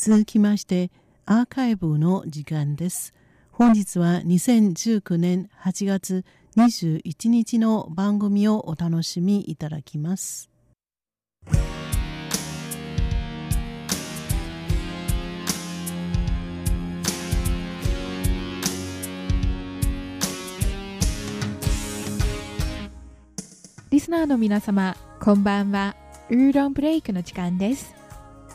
続きましてアーカイブの時間です。本日は2019年8月21日の番組をお楽しみいただきます。リスナーの皆様、こんばんは。ウーロンブレイクの時間です。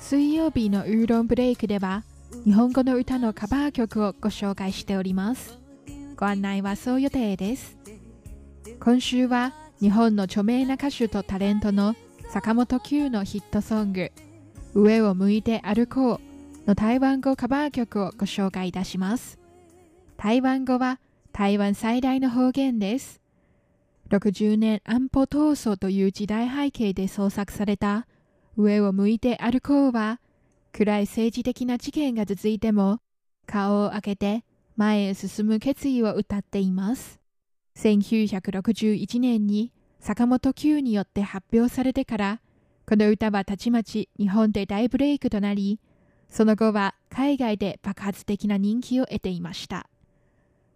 水曜日のウーロンブレイクでは、日本語の歌のカバー曲をご紹介しております。ご案内はそう予定です。今週は日本の著名な歌手とタレントの坂本九のヒットソング「上を向いて歩こう」の台湾語カバー曲をご紹介いたします。台湾語は台湾最大の方言です。60年安保闘争という時代背景で創作された上を向いて歩こうは、暗い政治的な事件が続いても、顔を開けて前へ進む決意を歌っています。1961年に坂本九によって発表されてから、この歌はたちまち日本で大ブレイクとなり、その後は海外で爆発的な人気を得ていました。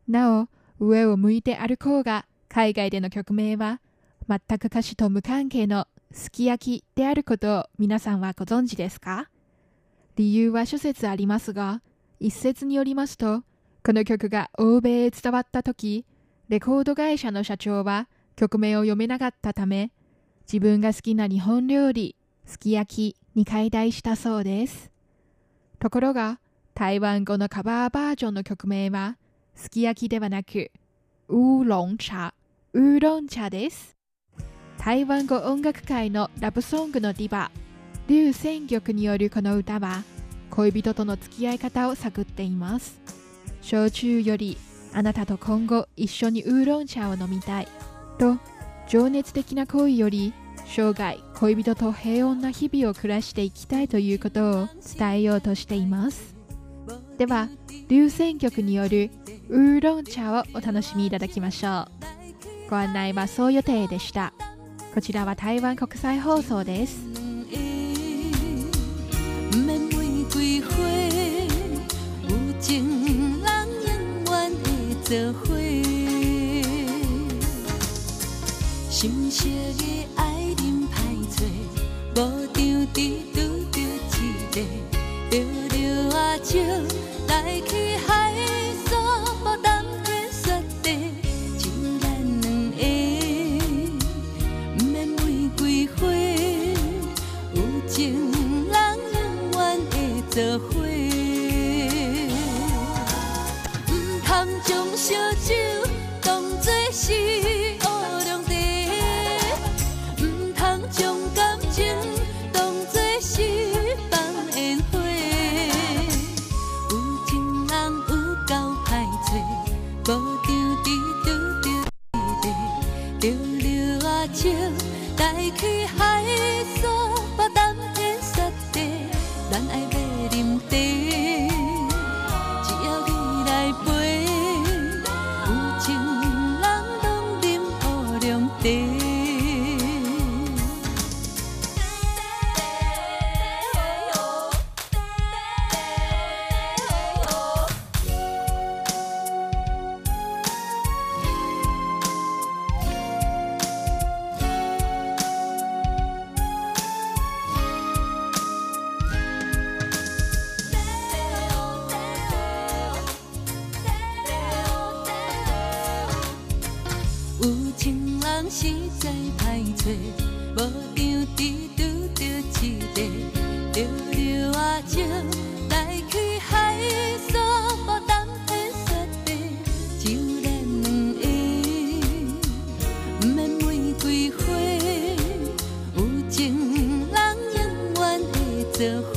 なお、上を向いて歩こうが海外での曲名は、全く歌詞と無関係のすき焼きであることを皆さんはご存知ですか？理由は諸説ありますが、一説によりますと、この曲が欧米へ伝わった時、レコード会社の社長は曲名を読めなかったため、自分が好きな日本料理、すき焼きに解題したそうです。ところが、台湾語のカバーバージョンの曲名は、すき焼きではなく、ウーロン茶、ウーロン茶です。台湾語音楽界のラブソングのディバ、劉千玉によるこの歌は、恋人との付き合い方を探っています。焼酎より、あなたと今後一緒にウーロン茶を飲みたい。と、情熱的な恋より、生涯恋人と平穏な日々を暮らしていきたいということを伝えようとしています。では、流線曲によるウーロン茶をお楽しみいただきましょう。ご案内はそう予定でした。こちらは台湾国際放送です。心 lưu lưu à đại khi hãy rồi 实在歹找，无场只拄着一个，溜溜啊笑，来去海沙，把冬天雪地，就咱两个，毋免玫瑰花，有情人永远会做伙，